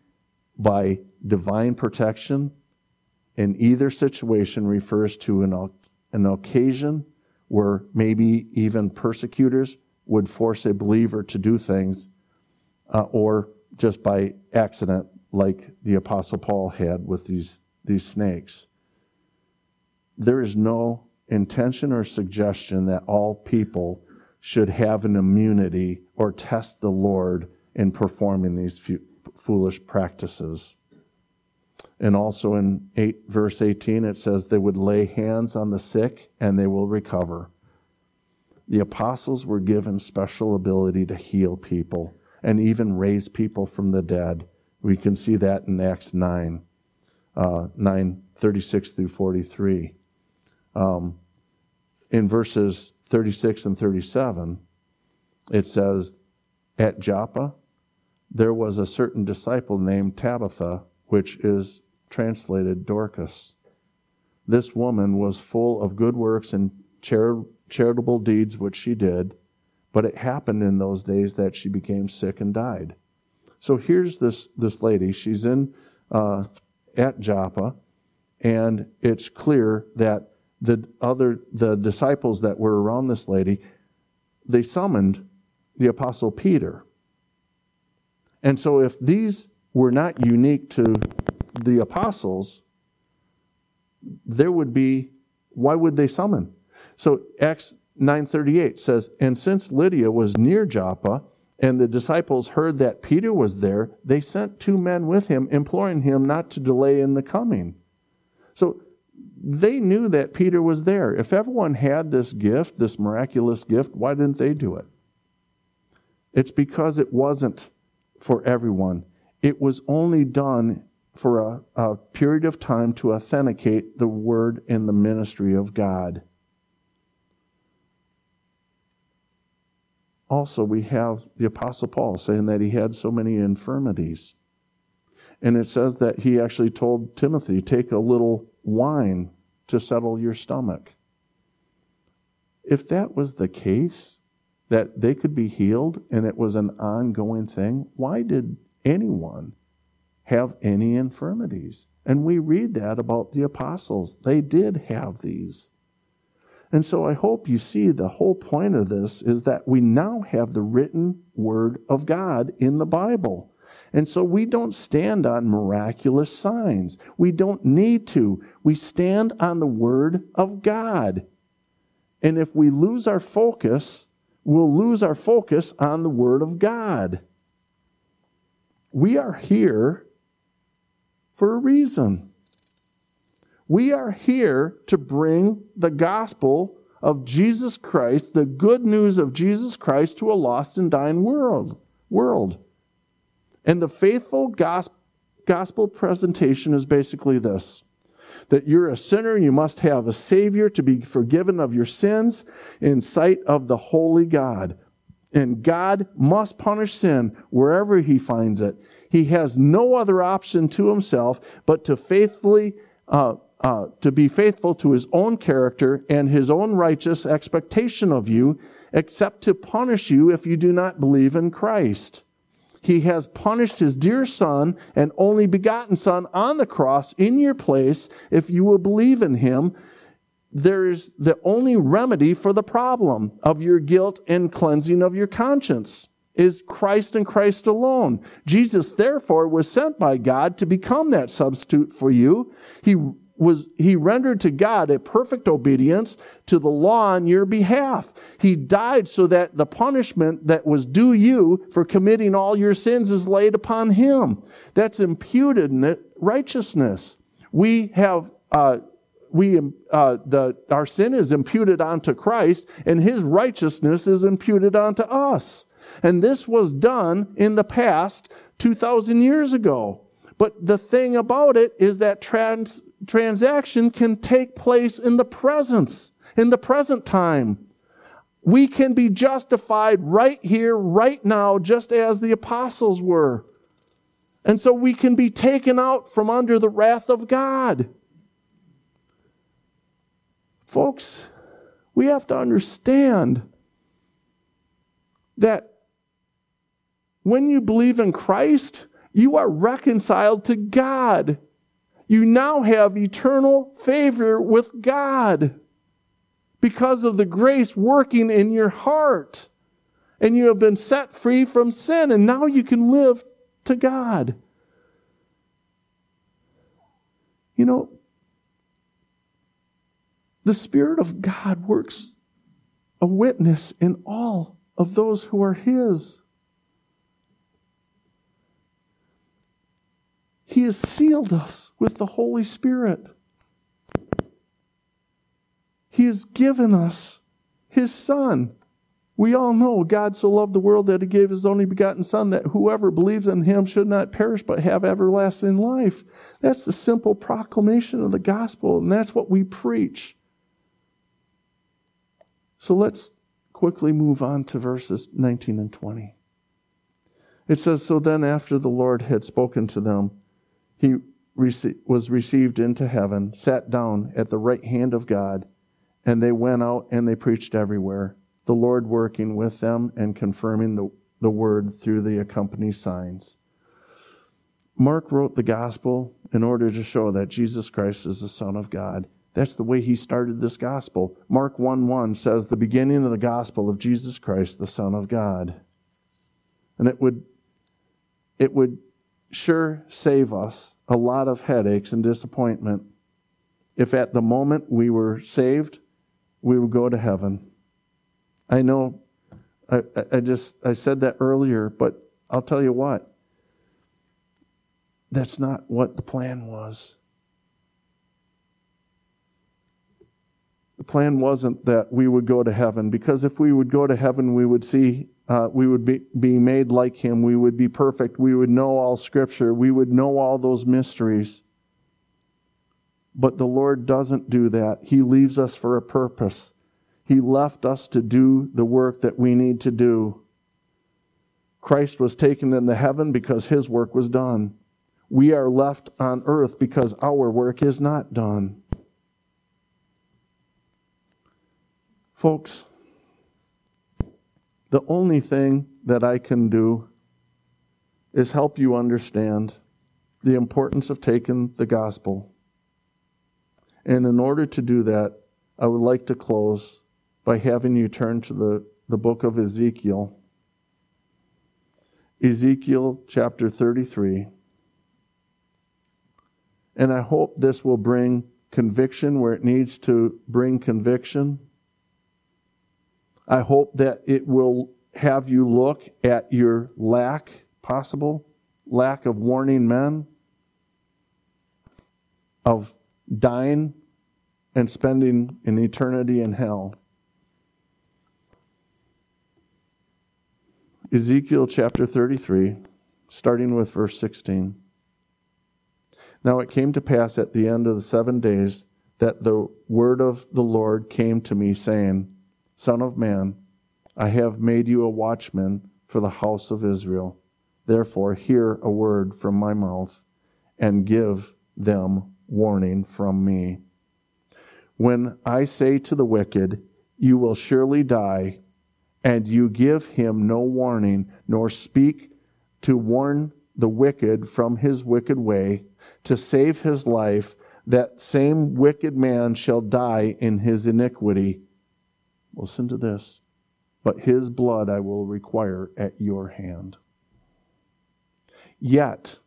by divine protection in either situation refers to an, an occasion where maybe even persecutors would force a believer to do things, uh, or just by accident, like the Apostle Paul had with these, these snakes. There is no intention or suggestion that all people should have an immunity or test the Lord in performing these foolish practices. And also in 8 verse 18 it says they would lay hands on the sick and they will recover. The apostles were given special ability to heal people and even raise people from the dead. We can see that in Acts 9, uh, 9 36 through 43. Um, in verses 36 and 37, it says, At Joppa, there was a certain disciple named Tabitha, which is translated Dorcas. This woman was full of good works and char- charitable deeds which she did, but it happened in those days that she became sick and died. So here's this, this lady. She's in uh, at Joppa, and it's clear that the other the disciples that were around this lady, they summoned the apostle Peter. And so if these were not unique to the apostles, there would be, why would they summon? So Acts 9:38 says, "And since Lydda was near Joppa, and the disciples heard that Peter was there, they sent two men with him, imploring him not to delay in the coming." So they knew that Peter was there. If everyone had this gift, this miraculous gift, why didn't they do it? It's because it wasn't for everyone. It was only done for a, a period of time to authenticate the word and the ministry of God. Also, we have the Apostle Paul saying that he had so many infirmities. And it says that he actually told Timothy, take a little wine to settle your stomach. If that was the case, that they could be healed and it was an ongoing thing, why did anyone have any infirmities? And we read that about the apostles. They did have these. And so I hope you see the whole point of this is that we now have the written word of God in the Bible. And so we don't stand on miraculous signs. We don't need to. We stand on the word of God. And if we lose our focus, we'll lose our focus on the word of God. We are here for a reason. We are here to bring the gospel of Jesus Christ, the good news of Jesus Christ to a lost and dying world. World. And the faithful gospel presentation is basically this that you're a sinner, you must have a Savior to be forgiven of your sins in sight of the holy God. And God must punish sin wherever He finds it. He has no other option to Himself but to faithfully uh, uh, to be faithful to his own character and his own righteous expectation of you, except to punish you if you do not believe in Christ. He has punished his dear son and only begotten son on the cross in your place if you will believe in him. There is the only remedy for the problem of your guilt and cleansing of your conscience is Christ and Christ alone. Jesus, therefore, was sent by God to become that substitute for you. He was he rendered to God a perfect obedience to the law on your behalf. He died so that the punishment that was due you for committing all your sins is laid upon him. That's imputed righteousness. We have uh, we uh, the our sin is imputed onto Christ, and His righteousness is imputed onto us. And this was done in the past two thousand years ago. But the thing about it is that trans, transaction can take place in the presence, in the present time. We can be justified right here, right now, just as the apostles were. And so we can be taken out from under the wrath of God. Folks, we have to understand that when you believe in Christ, you are reconciled to God. You now have eternal favor with God because of the grace working in your heart. And you have been set free from sin, and now you can live to God. You know, the Spirit of God works a witness in all of those who are His. He has sealed us with the Holy Spirit. He has given us His Son. We all know God so loved the world that He gave His only begotten Son, that whoever believes in Him should not perish but have everlasting life. That's the simple proclamation of the gospel, and that's what we preach. So let's quickly move on to verses 19 and 20. It says, So then, after the Lord had spoken to them, he was received into heaven, sat down at the right hand of God, and they went out and they preached everywhere, the Lord working with them and confirming the, the word through the accompanying signs. Mark wrote the gospel in order to show that Jesus Christ is the Son of God. That's the way he started this gospel. Mark 1 1 says, the beginning of the gospel of Jesus Christ, the Son of God. And it would, it would sure save us a lot of headaches and disappointment if at the moment we were saved, we would go to heaven. I know I, I just I said that earlier, but I'll tell you what. That's not what the plan was. The plan wasn't that we would go to heaven, because if we would go to heaven, we would see, uh, we would be, be made like Him. We would be perfect. We would know all Scripture. We would know all those mysteries. But the Lord doesn't do that. He leaves us for a purpose. He left us to do the work that we need to do. Christ was taken into heaven because his work was done. We are left on earth because our work is not done. Folks, the only thing that I can do is help you understand the importance of taking the gospel and in order to do that, I would like to close by having you turn to the, the book of Ezekiel. Ezekiel chapter 33. And I hope this will bring conviction where it needs to bring conviction. I hope that it will have you look at your lack, possible lack of warning men, of dying and spending an eternity in hell. Ezekiel chapter 33, starting with verse 16. Now it came to pass at the end of the seven days that the word of the Lord came to me, saying, Son of man, I have made you a watchman for the house of Israel. Therefore, hear a word from my mouth and give them warning from me. When I say to the wicked, You will surely die, and you give him no warning, nor speak to warn the wicked from his wicked way, to save his life, that same wicked man shall die in his iniquity. Listen to this. But his blood I will require at your hand. Yet,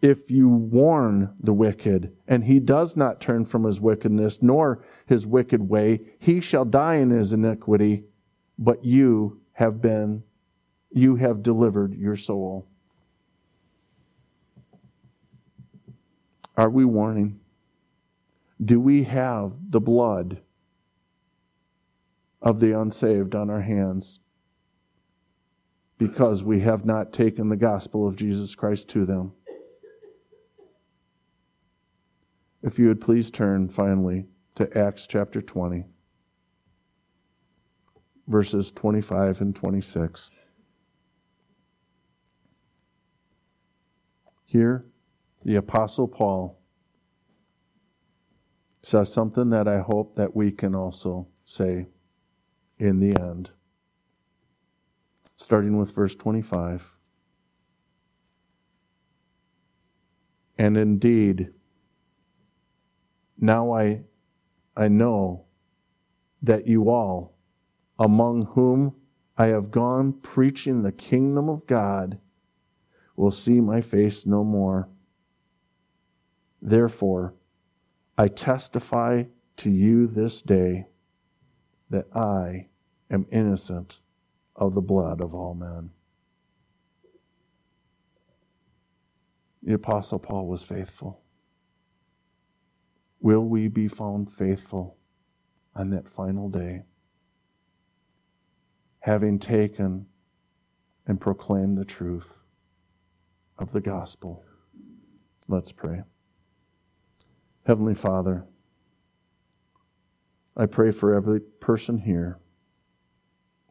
if you warn the wicked, and he does not turn from his wickedness, nor his wicked way, he shall die in his iniquity, but you have been, you have delivered your soul. Are we warning? Do we have the blood of the unsaved on our hands because we have not taken the gospel of Jesus Christ to them? If you would please turn finally to Acts chapter 20, verses 25 and 26. Here, the Apostle Paul says something that I hope that we can also say in the end. Starting with verse 25. And indeed, now I, I know that you all, among whom I have gone preaching the kingdom of God, will see my face no more. Therefore, I testify to you this day that I am innocent of the blood of all men. The Apostle Paul was faithful. Will we be found faithful on that final day, having taken and proclaimed the truth of the gospel? Let's pray. Heavenly Father, I pray for every person here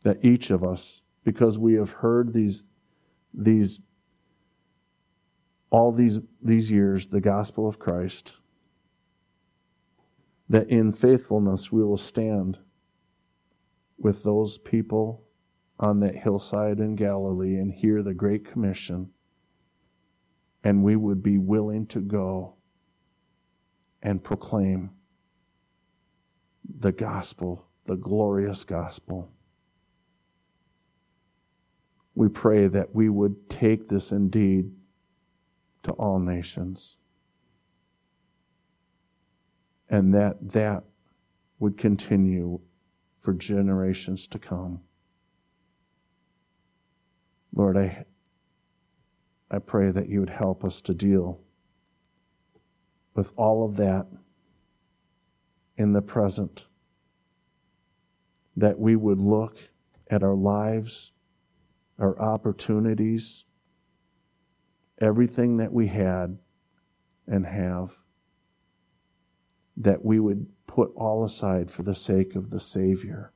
that each of us, because we have heard these, these, all these, these years, the gospel of Christ, that in faithfulness we will stand with those people on that hillside in Galilee and hear the Great Commission, and we would be willing to go and proclaim the gospel, the glorious gospel. We pray that we would take this indeed to all nations. And that that would continue for generations to come. Lord, I, I pray that you would help us to deal with all of that in the present, that we would look at our lives, our opportunities, everything that we had and have, that we would put all aside for the sake of the Savior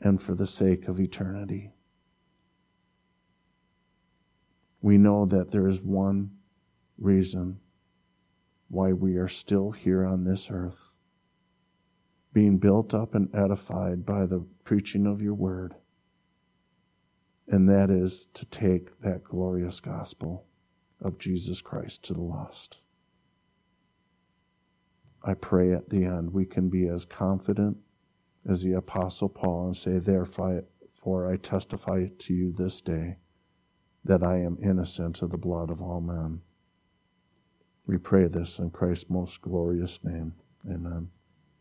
and for the sake of eternity. We know that there is one reason why we are still here on this earth, being built up and edified by the preaching of your word, and that is to take that glorious gospel of Jesus Christ to the lost. I pray at the end we can be as confident as the Apostle Paul and say, Therefore, I testify to you this day that I am innocent of the blood of all men. We pray this in Christ's most glorious name. Amen.